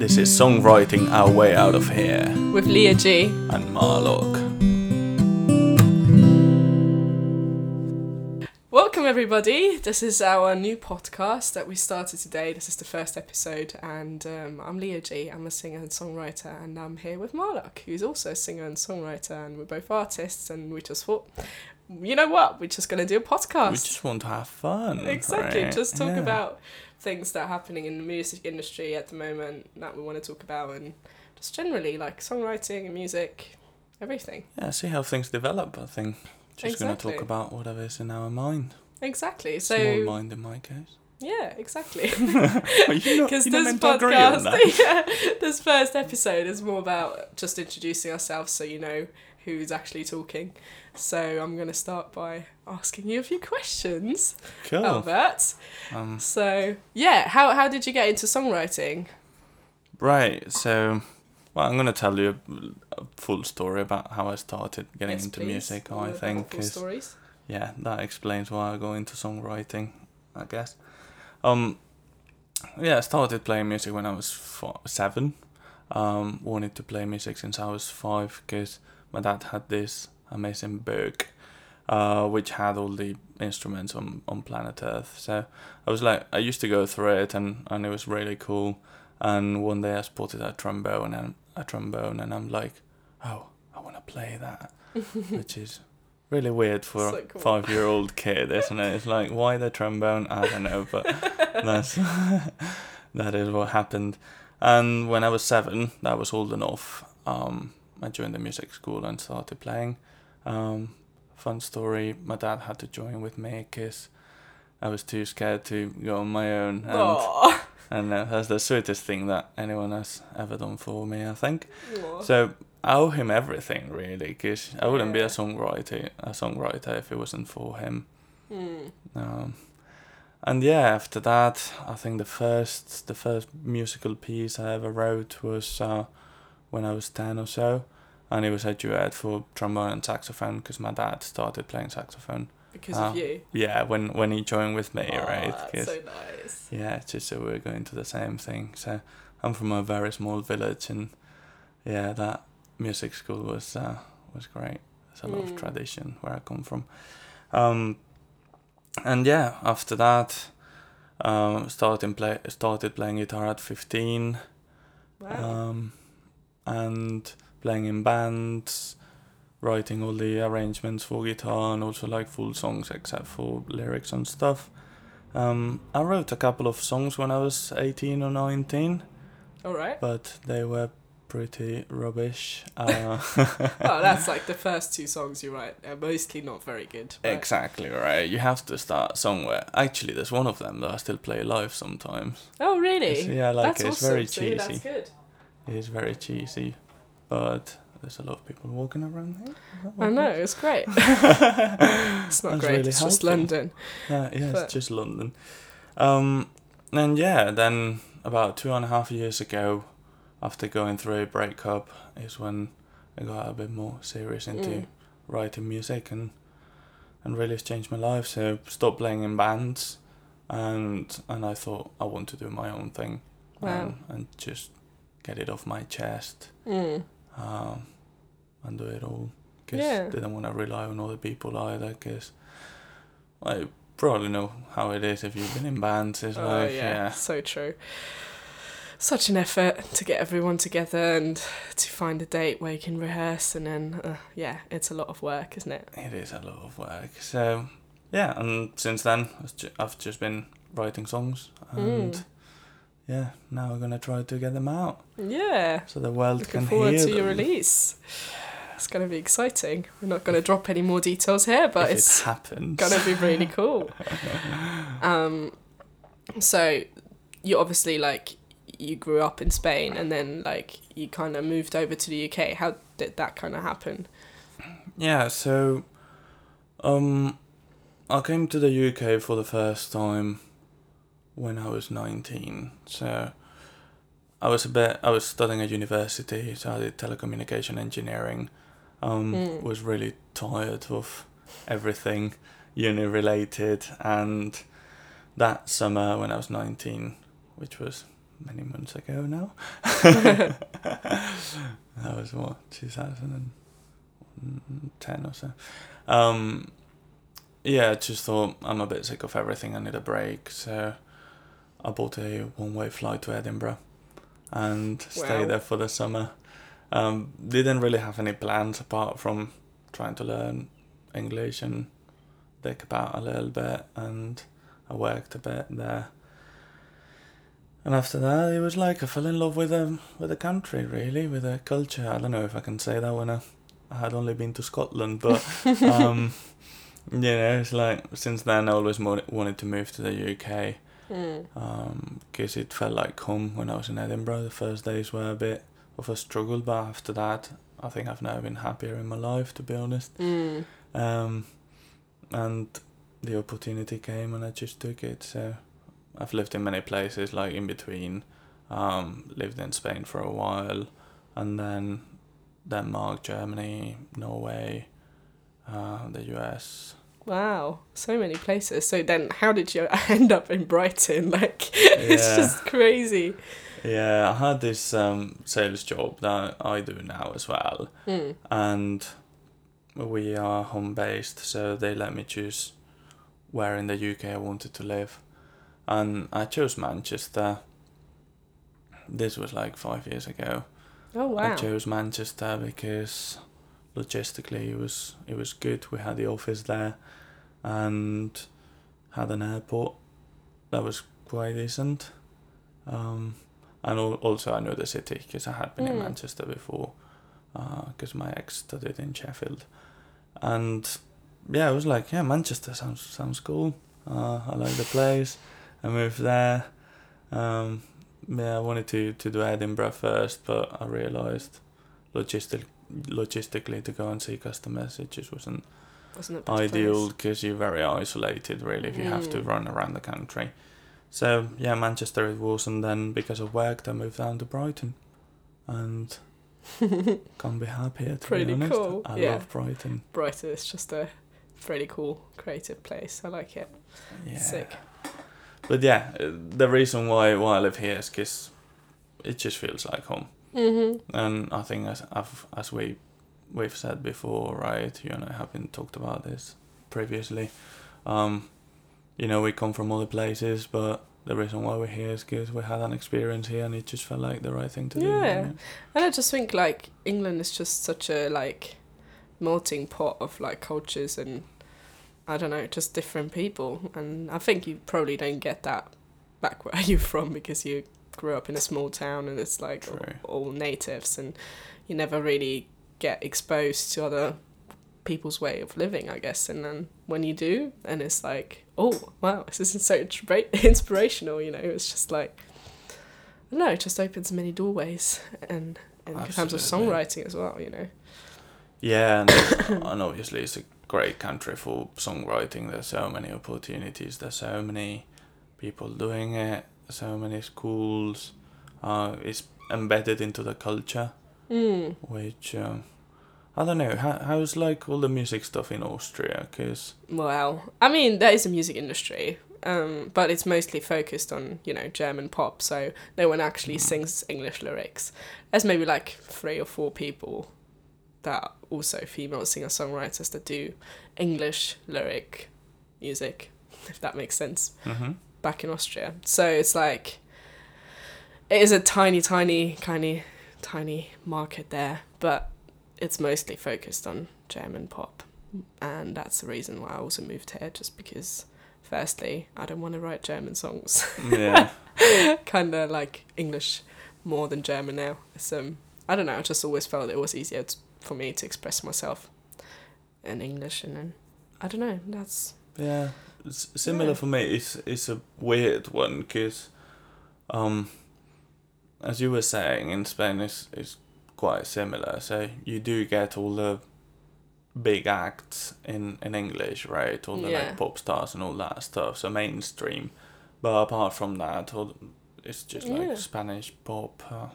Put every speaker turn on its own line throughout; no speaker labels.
This is Songwriting Our Way Out of Here
with Leah G.
and Marlock.
Welcome, everybody. This is our new podcast that we started today. This is the first episode, and um, I'm Leah G. I'm a singer and songwriter, and I'm here with Marlock, who's also a singer and songwriter, and we're both artists. And we just thought, you know what? We're just going to do a podcast.
We just want to have fun.
Exactly.
right?
Just talk
Yeah.
about things that are happening in the music industry at the moment that we want to talk about, and just generally like songwriting and music, everything.
Yeah, see how things develop, I think. Just going to talk about whatever is in our mind.
Exactly. So
Small mind in my case.
yeah, exactly.
Are you not,
Because this
meant to agree on that?
podcast, yeah, this first episode is more about just introducing ourselves, so you know who's actually talking. So I'm gonna start by asking you a few questions,
Cool.
Albert.
Um,
So yeah, how how did you get into songwriting?
right, so, well, I'm going to tell you a, a full story about how I started getting
Yes,
into
please.
music, I think.
full stories.
yeah, that explains why I go into songwriting, I guess. Um, yeah, I started playing music when I was four, seven. Um, wanted to play music since I was five because my dad had this amazing book, uh, which had all the instruments on, on planet Earth. So I was like, I used to go through it, and, and it was really cool. And one day I spotted a trombone and a trombone, and I'm like, oh, I want to play that, which is really weird for
So
a
cool.
five year old kid, isn't it? It's like, why the trombone? I don't know, but that's that is what happened. And when I was seven, that was old enough. Um, I joined the music school and started playing. Um, fun story: my dad had to join with me because I was too scared to go on my own, and and uh, that's the sweetest thing that anyone has ever done for me, I think.
Aw.
So I owe him everything really, because I wouldn't be a songwriter, a songwriter if it wasn't for him.
Hmm.
Um, and yeah, after that, I think the first the first musical piece I ever wrote was uh, when I was ten or so, and it was a duet for trombone and saxophone because my dad started playing saxophone.
Because
Ah,
of you.
Yeah, when when he joined with me,
Aw,
right?
That's so nice.
yeah, it's just so we're going to the same thing. So I'm from a very small village, and yeah, that music school was uh, was great. There's a lot of
Mm.
tradition where I come from. Um, and yeah, after that, um, started play started playing guitar at 15,
Wow.
um, and playing in bands, writing all the arrangements for guitar and also like full songs except for lyrics and stuff. Um, I wrote a couple of songs when I was 18 or 19,
All right.
but they were pretty rubbish. Uh,
Oh, that's like the first two songs you write. They're mostly not very good. but-
exactly right. You have to start somewhere. Actually, there's one of them that I still play live sometimes.
Oh, really?
It's- yeah, I like
that's
it. It's
awesome.
very cheesy.
that's good.
It is very cheesy, but there's a lot of people walking around here. Is that
I know, it's great. it's not
That's
great,
really
it's just. London.
Yeah, yeah,
But-
it's just London. Um, and yeah, then about two and a half years ago, after going through a breakup, is when I got a bit more serious into
Mm.
writing music and and really has changed my life. So stopped playing in bands, and and I thought I want to do my own thing,
Wow.
um, and just get it off my chest,
Mm.
Um, and do it all. Cause
Yeah.
didn't want to rely on other people either. Cause I probably know how it is if you've been in bands. It's
Oh,
like
yeah,
yeah,
so true. Such an effort to get everyone together and to find a date where you can rehearse, and then, uh, yeah, it's a lot of work, isn't it?
it is a lot of work. So yeah, and since then I've I've just been writing songs, and
Mm.
Yeah, now we're gonna try to get them out
Yeah.
so the world
Looking
can
forward
hear
to your
them.
release. It's going to be exciting. We're not going to drop any more details here, but
if
it's
it happens.
gonna be really cool. Um, so you obviously like you grew up in Spain and then like you kind of moved over to the UK. How did that kind of happen?
Yeah, so um I came to the UK for the first time when I was 19. So I was a bit I was studying at university, so I did telecommunication engineering. Um
Mm.
was really tired of everything uni related and that summer when I was 19, which was many months ago now. that was what 2010 or so. Um, yeah, I just thought I'm a bit sick of everything. I need a break, so I bought a one-way flight to Edinburgh and stayed
Wow.
there for the summer. Um, didn't really have any plans apart from trying to learn English and dick about a little bit, and I worked a bit there. And after that, it was like I fell in love with the with the country, really, with the culture. I don't know if I can say that when I, I had only been to Scotland, but um, you know, it's like since then I always wanted to move to the UK
Mm.
because it felt like home when I was in Edinburgh. The first days were a bit of a struggle, but after that, I think I've never been happier in my life, to be honest.
Mm.
Um, and the opportunity came, and I just took it. So I've lived in many places, like in between. Um, lived in Spain for a while, and then Denmark, Germany, Norway, uh, the US.
Wow, so many places. So then, how did you end up in Brighton? Like, it's just crazy.
Yeah, I had this um, sales job that I do now as well,
Mm.
and we are home based, so they let me choose where in the UK I wanted to live, and I chose Manchester. This was like five years ago.
Oh wow.
I chose Manchester because logistically it was it was good. We had the office there, and had an airport that was quite decent. Um, and also I know the city because I had been in
Mm.
Manchester before, because my ex studied in Sheffield, and yeah, I was like, yeah, Manchester sounds sounds cool. Uh, I like the place. I moved there. Um, yeah, I wanted to, to do Edinburgh first, but I realised logistic logistically to go and see customers, it just wasn't
Wasn't
ideal because you're very isolated really if you have to
Mm.
run around the country. So yeah, Manchester it was, and then because of work, I moved down to Brighton, and can't be happier. To
Pretty
be honest.
cool,
I
yeah.
love Brighton.
Brighton is just a pretty cool, creative place. I like it.
Yeah.
Sick.
But yeah, uh, the reason why why I live here is because it just feels like home.
Mhm.
And I think as I've, as we we've said before, right? You and I have been talked about this previously. Um, you know, we come from other places, but the reason why we're here is because we had an experience here, and it just felt like the right thing to do.
Yeah. And I just think like England is just such a like melting pot of like cultures and I don't know, just different people. And I think you probably don't get that back where you're from because you grew up in a small town and it's like all, all natives and you never really get exposed to other people's way of living, I guess. And then when you do, and it's like, oh wow, this is so inspira- inspirational. You know, it's just like I don't know, it just opens many doorways and in terms of songwriting as well. You know.
Yeah, and, and obviously it's a great country for songwriting. There's so many opportunities. There's so many people doing it. So many schools. Uh, it's embedded into the culture,
Mm.
which um, I don't know. How, how's like all the music stuff in Austria? Because
Well, I mean, there is a music industry, um, but it's mostly focused on you know German pop. So no one actually
Mm.
sings English lyrics. There's maybe like three or four people that are also female singer songwriters that do English lyric music, if that makes sense.
hmm
back in Austria. So it's like it is a tiny, tiny, tiny, tiny market there, but it's mostly focused on German pop, and that's the reason why I also moved here, just because. Firstly, I don't want to write German songs.
yeah,
kind of like English more than German now. It's, um, I don't know. I just always felt it was easier t- for me to express myself in English, and then I don't know. That's
yeah. It's similar
Yeah.
for me. It's it's a weird one because, um, as you were saying, in Spain is is quite similar. So you do get all the big acts in in English, right? All the
Yeah.
like pop stars and all that stuff. So mainstream, but apart from that, all, it's just like
Yeah.
Spanish pop, uh,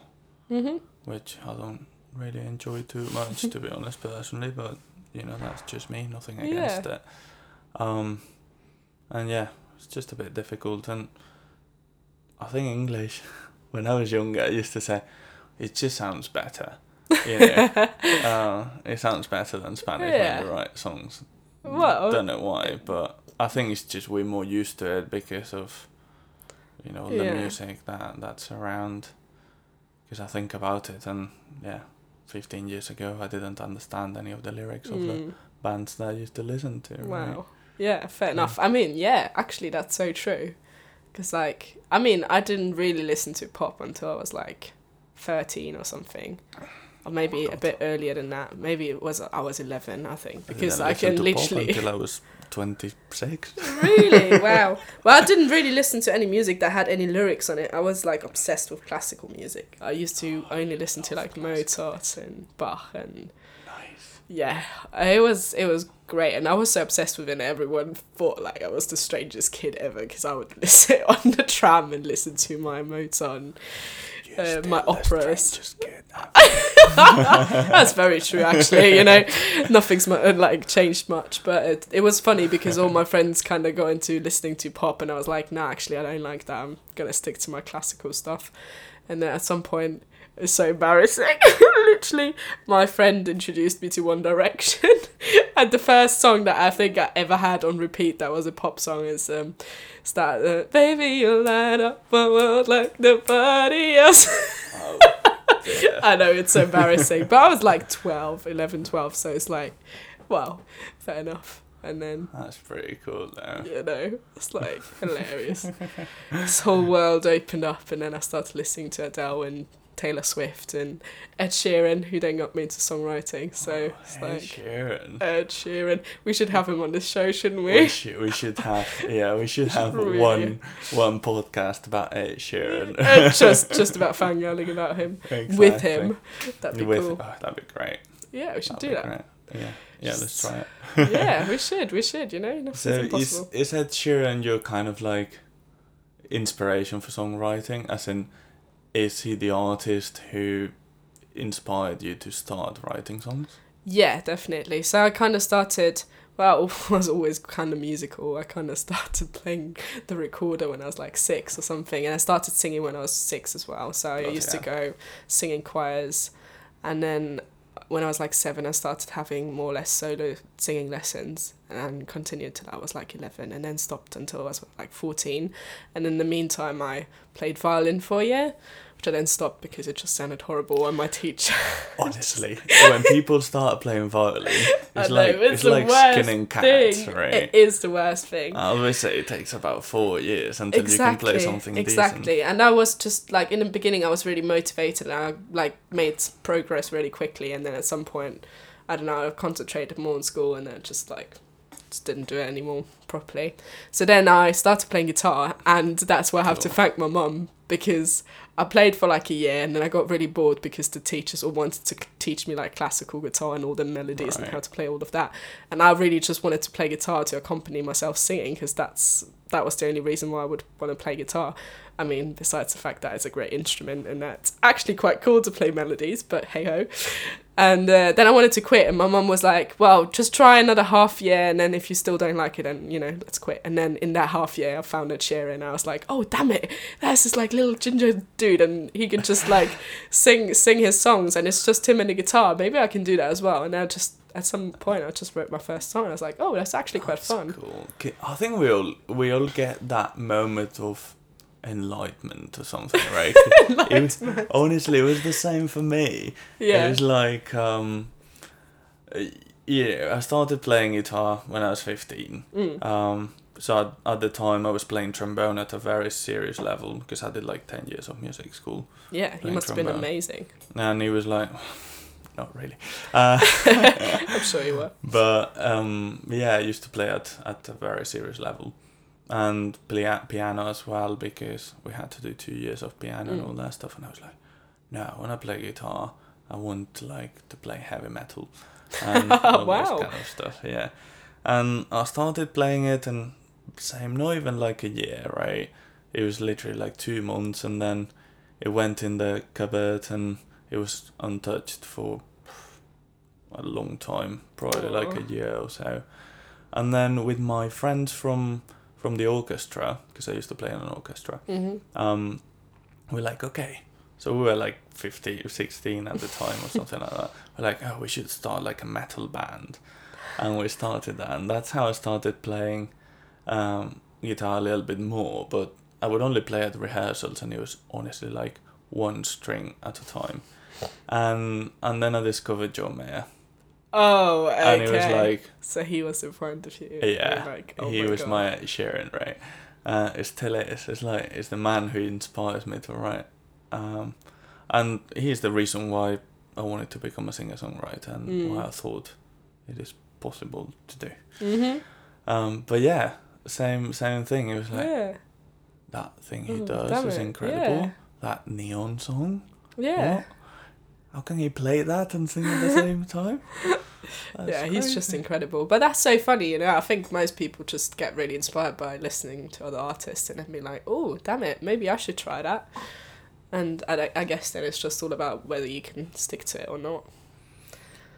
hmm
which I don't really enjoy too much, to be honest, personally. But you know, that's just me. Nothing against it. Um, and yeah, it's just a bit difficult, and I think English when I was younger, I used to say, it just sounds better. You know, uh, it sounds better than Spanish
Yeah.
when you write songs.
Well-
don't know why, but I think it's just we're more used to it because of, you know, the
Yeah.
music that that's around. Because I think about it, and yeah, fifteen years ago, I didn't understand any of the lyrics of the
Mm.
bands that I used to listen to. right?
Yeah, fair enough. I mean, yeah, actually, that's so true. Because, like, I mean, I didn't really listen to pop until I was like 13 or something. Or oh maybe a bit earlier than that. Maybe it was I was 11, I think.
I
Because
didn't
I can
to pop
literally.
until I was twenty six.
really? Wow. Well, I didn't really listen to any music that had any lyrics on it. I was like obsessed with classical music. I used to only listen to like Mozart and Bach and. Yeah, it was it was great, and I was so obsessed with it. Everyone thought like I was the strangest kid ever because I would sit on the tram and listen to my Mozart. And, uh, my operas. That's very true, actually. You know, nothing's mu- like changed much, but it, it was funny because all my friends kind of got into listening to pop, and I was like, nah, actually, I don't like that. I'm gonna stick to my classical stuff. And then at some point, it's so embarrassing. Literally, my friend introduced me to One Direction, and the first song that I think I ever had on repeat that was a pop song is um, that uh, "Baby, you light up a world like nobody else."
Oh,
I know it's so embarrassing, but I was like 12, 11, 12, so it's like, well, fair enough. And then,
That's pretty cool though.
you know, it's like hilarious. this whole world opened up, and then I started listening to Adele and Taylor Swift and Ed Sheeran, who then got me into songwriting. So it's
Ed
like
Sheeran.
Ed Sheeran. We should have him on this show, shouldn't
We
we?
should, we should have yeah we should have
Really?
one one podcast about Ed Sheeran
Uh, just just about fangirling about him with him. That'd be
With-
cool.
oh, that'd be great.
Yeah, we should
That'd
do that.
great. Yeah, yeah, let's try it.
yeah, we should. We should. You know,
So is is Ed Sheeran your kind of like inspiration for songwriting? As in, is he the artist who inspired you to start writing songs?
Yeah, definitely. So I kind of started. Well, I was always kind of musical. I kind of started playing the recorder when I was like six or something, and I started singing when I was six as well. So I
Bloody
used to
hell.
go singing choirs, and then when I was like seven, I started having more or less solo singing lessons, and continued till I was like eleven, and then stopped until I was like fourteen, and in the meantime, I played violin for a year. Which I then stopped because it just sounded horrible, and my teacher
Honestly, when people start playing violin, it's
know,
like
it's
it's,
the
like
worst
skinning cats,
thing.
right?
It is the worst thing.
I always say it takes about four years until you can play something
exactly. And I was just like in the beginning, I was really motivated, and I like made progress really quickly. And then at some point, I don't know, I concentrated more in school, and then just like just didn't do it anymore properly. So then I started playing guitar, and that's where I have to thank my mum because I played for like a year, and then I got really bored because the teachers all wanted to teach me like classical guitar and all the melodies and how to play all of that, and I really just wanted to play guitar to accompany myself singing because that's that was the only reason why I would want to play guitar. I mean, besides the fact that it's a great instrument and that's actually quite cool to play melodies, but hey ho. And uh, then I wanted to quit, and my mum was like, "Well, just try another half year, and then if you still don't like it, then you know, let's quit." And then in that half year, I found Ed Sheeran, and I was like, "Oh damn it, There's this like little ginger dude, and he can just like sing sing his songs, and it's just him and the guitar. Maybe I can do that as well." And I just at some point, I just wrote my first song. And I was like, "Oh, that's actually quite
That's
fun."
Cool. I think we all we all get that moment of enlightenment or something, right? it was, honestly, it was the same for me.
Yeah.
It was like, um, uh, yeah, I started playing guitar when I was 15.
Mm.
Um, so at, at the time, I was playing trombone at a very serious level because I did like 10 years of music school.
Yeah, he
playing
must have been amazing.
And he was like, not really. Uh,
I'm sure you were.
but um, yeah, I used to play at, at a very serious level. And play piano as well because we had to do two years of piano and
Mm.
all that stuff. And I was like, no, when I play guitar, I want like to play heavy metal and all
Wow.
this kind of stuff. Yeah, and I started playing it, and same, not even like a year, right? It was literally like two months, and then it went in the cupboard, and it was untouched for a long time, probably like a year or so. And then with my friends from from the orchestra, because I used to play in an orchestra,
hmm
um, we're like, okay. So we were like 15 or 16 at the time or something like that. We're like, oh, we should start like a metal band. And we started that. And that's how I started playing um, guitar a little bit more. But I would only play at rehearsals and it was honestly like one string at a time. And and then I discovered John Mayer.
Oh, okay.
And it was like,
so he was in front of you.
yeah,
like, oh
he
my
was
God.
my Sheeran, right? Uh, it still is. It's like it's the man who inspires me to write, um, and he's the reason why I wanted to become a singer songwriter and
Mm.
why I thought it is possible to do.
Mhm.
Um, but yeah, same same thing. It was like
yeah.
that thing he
Oh,
does is
it,
incredible.
yeah.
That neon song.
Yeah.
What? How can he play that and sing at the same time? That's
yeah, he's just incredible. But that's so funny, you know. I think most people just get really inspired by listening to other artists and then be like, oh, damn it, maybe I should try that. And I, I guess then it's just all about whether you can stick to it or not.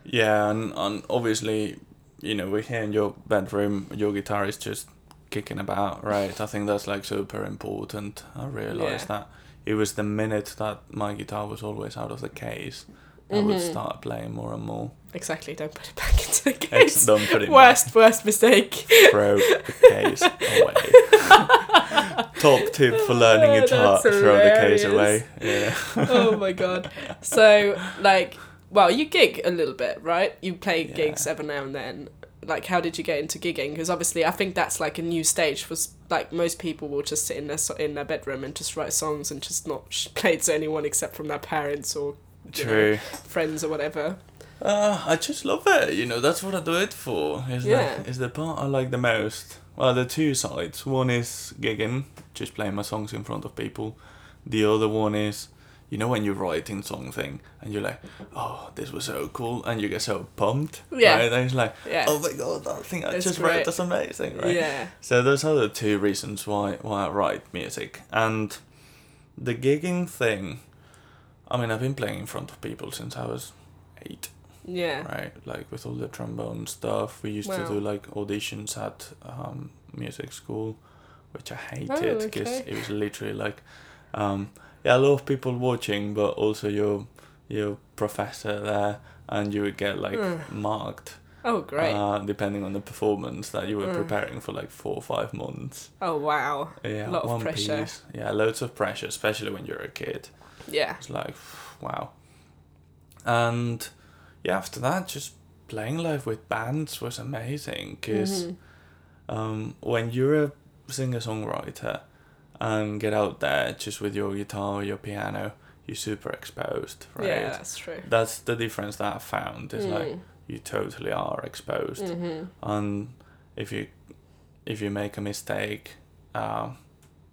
Yeah, and, and obviously, you know, we're here in your bedroom, your guitar is just kicking about, right? I think that's like super important. I realized
Yeah.
that it was the minute that my guitar was always out of the case, I would start playing more and more.
Exactly, don't put it back into the case.
don't put it
Worst, worst mistake.
back. Throw the case away. Top tip for learning
Oh,
guitar: throw the case away. Yeah.
oh my god. So, like, well, you gig a little bit, right? You play
Yeah.
gigs every now and then. Like, how did you get into gigging? Because obviously, I think that's like a new stage. For like most people will just sit in their so- in their bedroom and just write songs and just not sh- play it to anyone except from their parents or you know,
True.
friends or whatever.
Uh, I just love it. You know, that's what I do it for. Is
Yeah.
the, is the part I like the most. Well, the two sides. One is gigging, just playing my songs in front of people. The other one is, you know, when you're writing something and you're like, oh, this was so cool, and you get so pumped.
Yeah.
Right? And it's like,
Yeah.
oh my god, that thing I
It's
just
great.
wrote, that's amazing, right?
Yeah.
So those are the two reasons why why I write music. And the gigging thing, I mean, I've been playing in front of people since I was eight
Yeah.
right? Like with all the trombone stuff, we used
Wow.
to do like auditions at um, music school, which I
Oh,
hated because
okay.
it was literally like, um, yeah, a lot of people watching, but also your your professor there, and you would get like
Mm.
marked,
Oh, great.
uh, depending on the performance that you were
Mm.
preparing for like four or five months.
oh, wow.
Yeah, a
Lot of pressure.
piece. Yeah, loads of pressure, especially when you're a kid.
Yeah.
It's like, wow. And yeah, after that, just playing live with bands was amazing because
Mhm.
um, when you're a singer songwriter and get out there just with your guitar or your piano, you're super exposed, right?
Yeah, that's true.
That's the difference that I found. Is like
Mm.
you totally are exposed,
Mhm.
and if you if you make a mistake, um,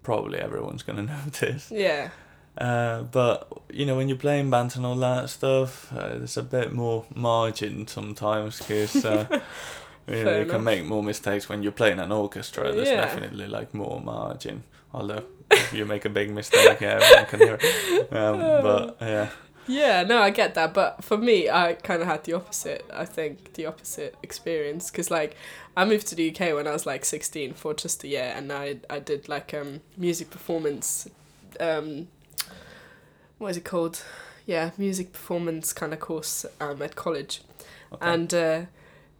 probably everyone's gonna notice.
Yeah.
Uh, but you know when you're playing bands and all that stuff, uh, there's a bit more margin sometimes because uh, you know you can make more mistakes when you're playing an orchestra. There's
Yeah.
definitely like more margin. Although if you make a big mistake, yeah, everyone can hear it. Um, but yeah,
Yeah, no, I get that, but for me, I kind of had the opposite. I think the opposite experience because, like, I moved to the UK when I was like sixteen for just a year, and I I did like um music performance, um, what is it called? Yeah, music performance kind of course um at college,
okay.
and uh,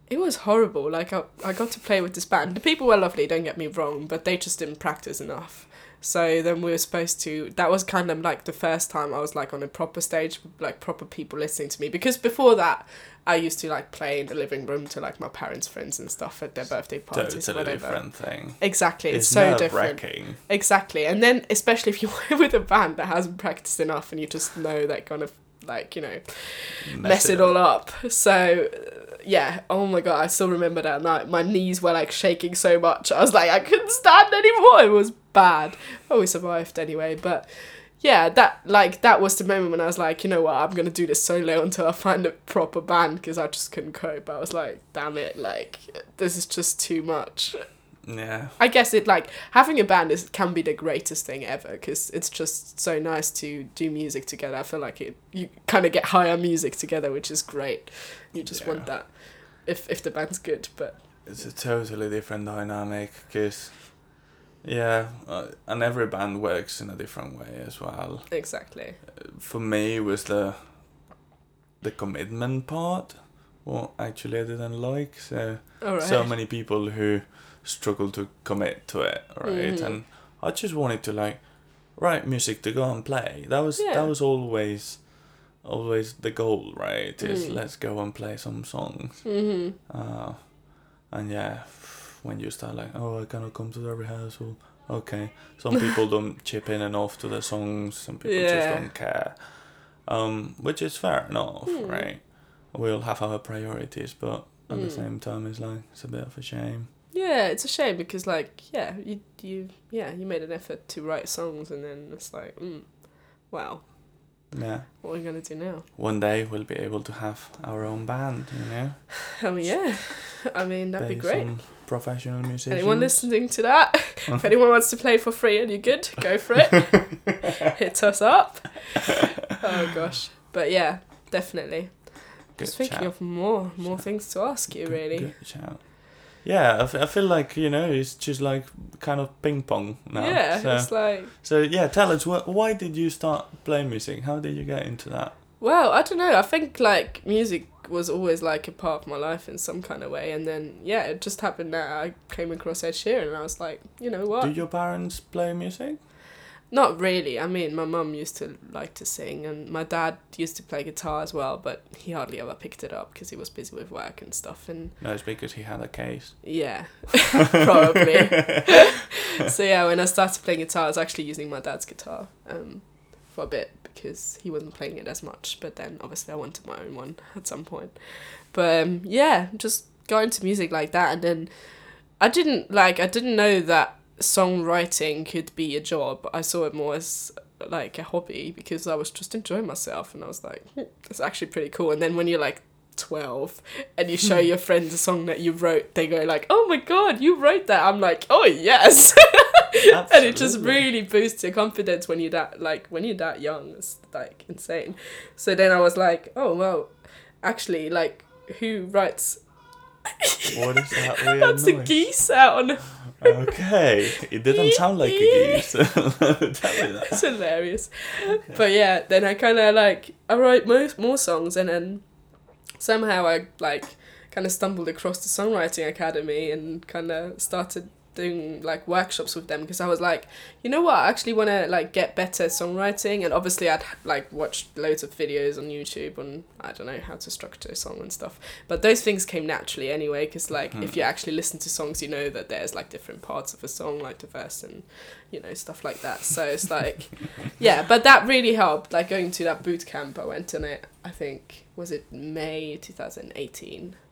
it was horrible. Like I I got to play with this band. The people were lovely, don't get me wrong, but they just didn't practice enough. So then we were supposed to. That was kind of like the first time I was like on a proper stage, like proper people listening to me. Because before that, I used to like play in the living room to like my parents' friends and stuff at their birthday parties, or
totally
whatever.
different thing.
Exactly, it's,
It's,
so different. Exactly, and then especially if you're with a band that hasn't practiced enough, and you just know that kind of like you know mess, it all up. So, uh, yeah, oh my god, I still remember that night. My knees were like shaking so much. I was like, I couldn't stand anymore. It was bad. Oh, we survived anyway, but yeah, that like that was the moment when I was like, you know what, I'm gonna do this solo until I find a proper band because I just couldn't cope. I was like, damn it, like this is just too much.
Yeah,
I guess it like having a band is can be the greatest thing ever because it's just so nice to do music together. I feel like it you kind of get higher music together, which is great. You just want that if if the band's good, but
it's a totally different dynamic because Yeah, uh, and every band works in a different way as well.
Exactly.
For me, it was the the commitment part. Well, actually I didn't like. So
right.
so many people who struggle to commit to it, right?
Mhm.
And I just wanted to like write music to go and play. That was
Yeah.
that was always always the goal, right? Is
Mm.
let's go and play some songs.
Mhm.
Uh, and yeah, when you start like, oh, I cannot come to the rehearsal. Okay, some people don't chip in enough to the songs. Some people just don't care, um, which is fair enough,
Hmm.
right? We'll have our priorities, but at the
Mm.
same time, it's like it's a bit of a shame.
Yeah, it's a shame because like yeah, you you yeah you made an effort to write songs and then it's like mm, wow,
Yeah,
what are we gonna do now?
one day we'll be able to have our own band, you know,
Oh yeah, I mean that'd be
Play
great.
Professional musicians.
Anyone listening to that? if anyone wants to play for free and you're good, go for it. Hit us up. Oh gosh, but yeah, definitely.
Good
Just thinking
shout.
of more more
Shout.
things to ask you
Good-
really.
good shout. Yeah, I, f- I feel like you know it's just like kind of ping pong now.
Yeah,
So,
it's like
so yeah, tell us wh- why did you start playing music? How did you get into that?
Well, I don't know. I think like music was always like a part of my life in some kind of way, and then yeah, it just happened that I came across Ed Sheeran, and I was like, you know what?
Do your parents play music?
Not really. I mean, my mum used to like to sing, and my dad used to play guitar as well, but he hardly ever picked it up because he was busy with work and stuff. And
No, it's because he had a case.
yeah, probably. so yeah, when I started playing guitar, I was actually using my dad's guitar um, for a bit because he wasn't playing it as much. But then obviously I wanted my own one at some point. But um, yeah, just got into music like that, and then I didn't like I didn't know that songwriting could be a job. I saw it more as like a hobby because I was just enjoying myself, and I was like, hmm, it's actually pretty cool. And then when you're like 12 and you show your friends a song that you wrote they go like oh my god you wrote that i'm like oh yes and it just really boosts your confidence when you're that like when you're that young it's like insane so then i was like oh well actually like who writes
What is that weird
that's the
noise?
geese sound
Okay, it didn't sound like a geese. Tell me that.
it's hilarious but yeah then i kind of like i write most more songs and then somehow i like kind of stumbled across the songwriting academy and kind of started doing like workshops with them because i was like you know what? I actually want to like get better at songwriting. And obviously i'd like watched loads of videos on youtube on i don't know how to structure a song and stuff. But those things came naturally anyway because like
Hmm.
if you actually listen to songs you know that there's like different parts of a song like the verse and you know stuff like that. So it's like yeah but that really helped. Like going to that boot camp i went on it i think was it may 2018
Wow,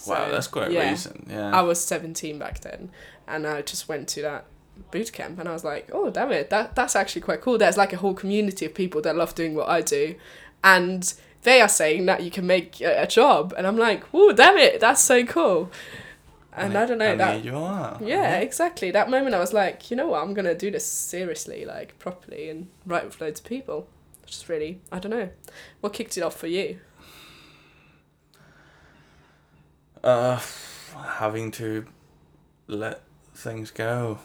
So,
that's quite
yeah.
recent. Yeah.
I was 17 back then, and I just went to that boot camp, and I was like, oh, damn it, that, that's actually quite cool. There's like a whole community of people that love doing what I do, and they are saying that you can make a, a job, and I'm like, oh, damn it, that's so cool. And I don't know,
and
that.
you are.
Yeah, exactly. That moment I was like, you know what, I'm gonna do this seriously, like properly, and write with loads of people. Just really, I don't know. What kicked it off for you?
Uh, having to let things go.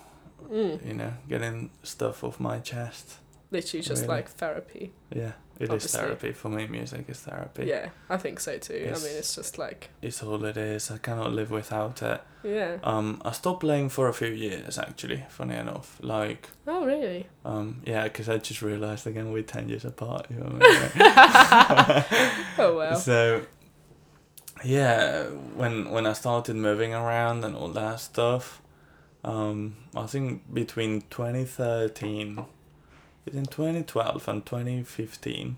Mm.
You know, getting stuff off my chest.
Literally just
Really?
like therapy.
Yeah, it is
Obviously.
therapy for me. Music is therapy.
Yeah, I think so too.
Yes.
I mean, it's just like,
It's all it is. I cannot live without it.
yeah.
Um, I stopped playing for a few years actually. Funny enough, like
Oh, really?
um, yeah, because I just realized again we're ten years apart. You know what I mean?
Oh, well.
So yeah, when when I started moving around and all that stuff, um, I think between twenty thirteen, between twenty twelve and twenty fifteen,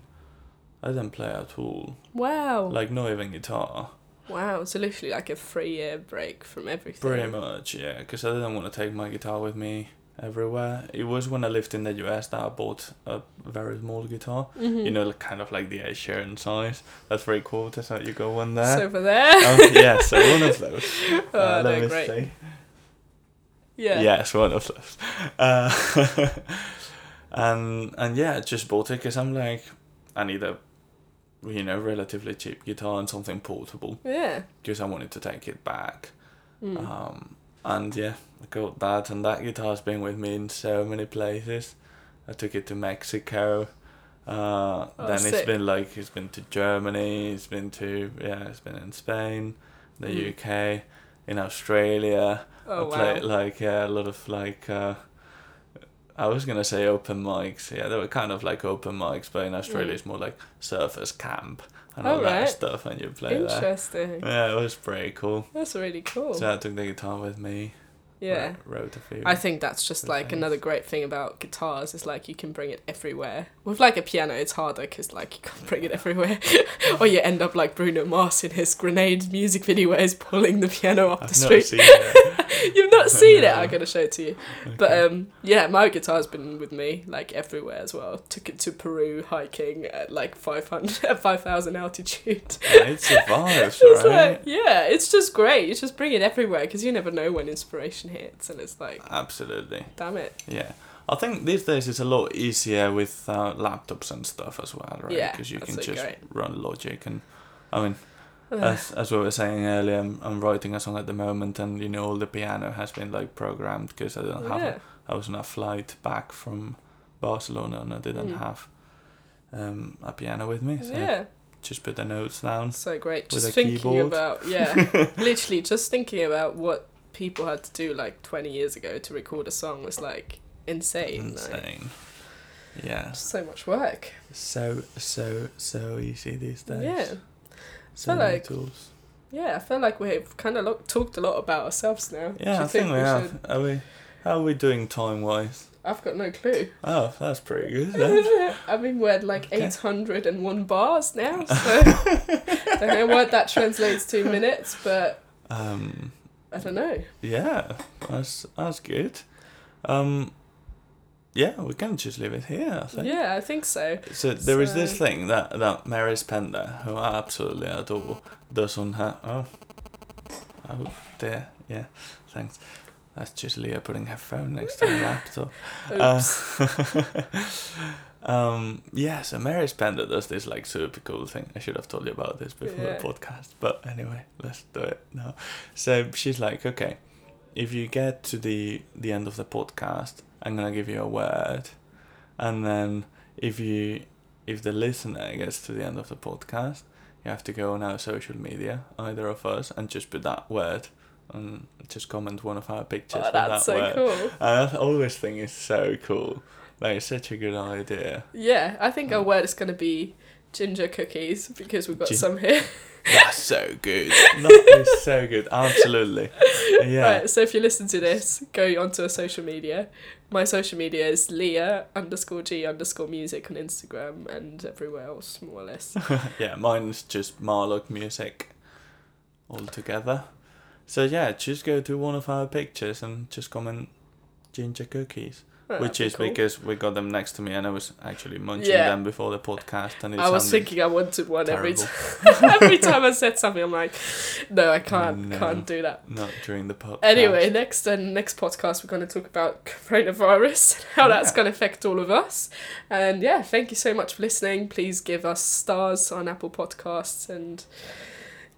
I didn't play at all.
Wow.
Like not even guitar.
wow. So literally like a three year break from everything.
Pretty much, yeah. Because I didn't want to take my guitar with me everywhere. It was when I lived in the US that I bought a very small guitar.
Mhm.
You know, like, kind of like the Ed Sheeran size. That's very three quarters. So you go one there.
So over there.
oh, yeah, so one of those.
Oh,
Uh, let me
great.
see.
Yeah.
Yes, one of those. Uh, and and yeah, I just bought it because I'm like, I need a, you know, relatively cheap guitar and something portable
Yeah.
because I wanted to take it back.
Mm.
Um, and yeah, I got that, and that guitar's been with me in so many places. I took it to Mexico. Uh,
Oh,
then it's been like it's been to Germany. It's been to yeah. It's been in Spain, the
Mm.
UK, in Australia.
Oh
I played
wow.
like yeah, a lot of like. Uh, I was gonna say open mics. Yeah, they were kind of like open mics, but in Australia
Mm.
it's more like surfers camp and
Oh,
all that stuff, and you play there.
Interesting.
Yeah, it was pretty cool.
That's really cool.
So I took the guitar with me.
yeah.
wrote, wrote a few.
I think that's just like
things.
another great thing about guitars is like you can bring it everywhere. With like a piano, it's harder because like you can't bring it everywhere, or you end up like Bruno Mars in his Grenade music video where he's pulling the piano up
I've
the street. You've not seen it. I'm gonna show it to you. But um, yeah, my guitar's been with me like everywhere as well. Took it to Peru hiking at like 500, 5,000 altitude.
it survives,
It's
right?
like, yeah, it's just great. You just bring it everywhere because you never know when inspiration hits, and it's like,
Absolutely.
damn it.
Yeah. I think these days it's a lot easier with uh, laptops and stuff as well, right?
Yeah,
Because you
that's
can just
great.
run Logic and, I mean, as as we were saying earlier, I'm, I'm writing a song at the moment, and you know all the piano has been like programmed because I don't have.
yeah.
A, I was on a flight back from Barcelona and I didn't
Mm.
have um, a piano with me, so
yeah,
just put the notes down.
so great.
With
Just thinking
keyboard.
about yeah, literally just thinking about what people had to do like 20 years ago to record a song was like insane. Like,
Insane. Yeah.
so much work.
So so so easy these days.
Yeah.
So
like-
tools.
Yeah, I feel like we've kind of lo- talked a lot about ourselves now.
Yeah, I think, we have.
should-
Are we? How are we doing time wise?
I've got no clue.
Oh, that's pretty good.
I mean, we're at like
Okay.
801 bars now, so I don't know what that translates to minutes, but
um,
I don't know.
yeah, that's that's good. Um, yeah, we can just leave it here. I think.
Yeah, I think so.
So there is this thing that that Mary Spender, who I absolutely adore, does on her. Oh, oh dear. Yeah, thanks. That's just Leah putting her phone next to her laptop.
Oops.
Uh, um, yeah, so Mary Spender does this like super cool thing. I should have told you about this before
Yeah.
the podcast, but anyway, let's do it now. So she's like, okay, if you get to the the end of the podcast, I'm gonna give you a word, and then if you if the listener gets to the end of the podcast, you have to go on our social media, either of us, and just put that word. And just comment one of our pictures
oh,
with
that's
that
so
word.
cool.
And I always think it's so cool. Like, it's such a good idea.
Yeah, I think our
Mm.
word is going to be ginger cookies because we've got
Gin-
some here.
That's so good. That is so good. Absolutely. Yeah.
Right, so if you listen to this, go onto a social media. My social media is Leah underscore G underscore music on Instagram and everywhere else, more or less.
Yeah, mine's just Marlock Music altogether. So, yeah, just go to one of our pictures and just comment ginger cookies. Which
be
is
cool.
because we got them next to me and I was actually munching
Yeah.
them before the podcast. And it
I was
sounded
thinking I wanted one every time. every time I said something, I'm like, no, I can't,
No.
can't do that.
Not during the podcast.
Anyway, next uh, next podcast we're going to talk about coronavirus and how that's
Yeah.
going to affect all of us. And yeah, thank you so much for listening. Please give us stars on Apple Podcasts and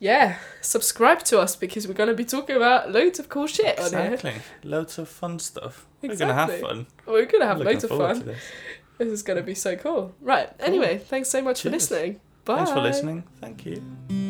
yeah, subscribe to us because we're going to be talking about loads of cool shit on here.
Exactly. Loads of fun stuff. Exactly. We're going to have fun.
We're going to have loads of fun.
this.
This is going to be so cool. Right. Anyway, thanks so much for listening. Bye.
Thanks for listening. Thank you.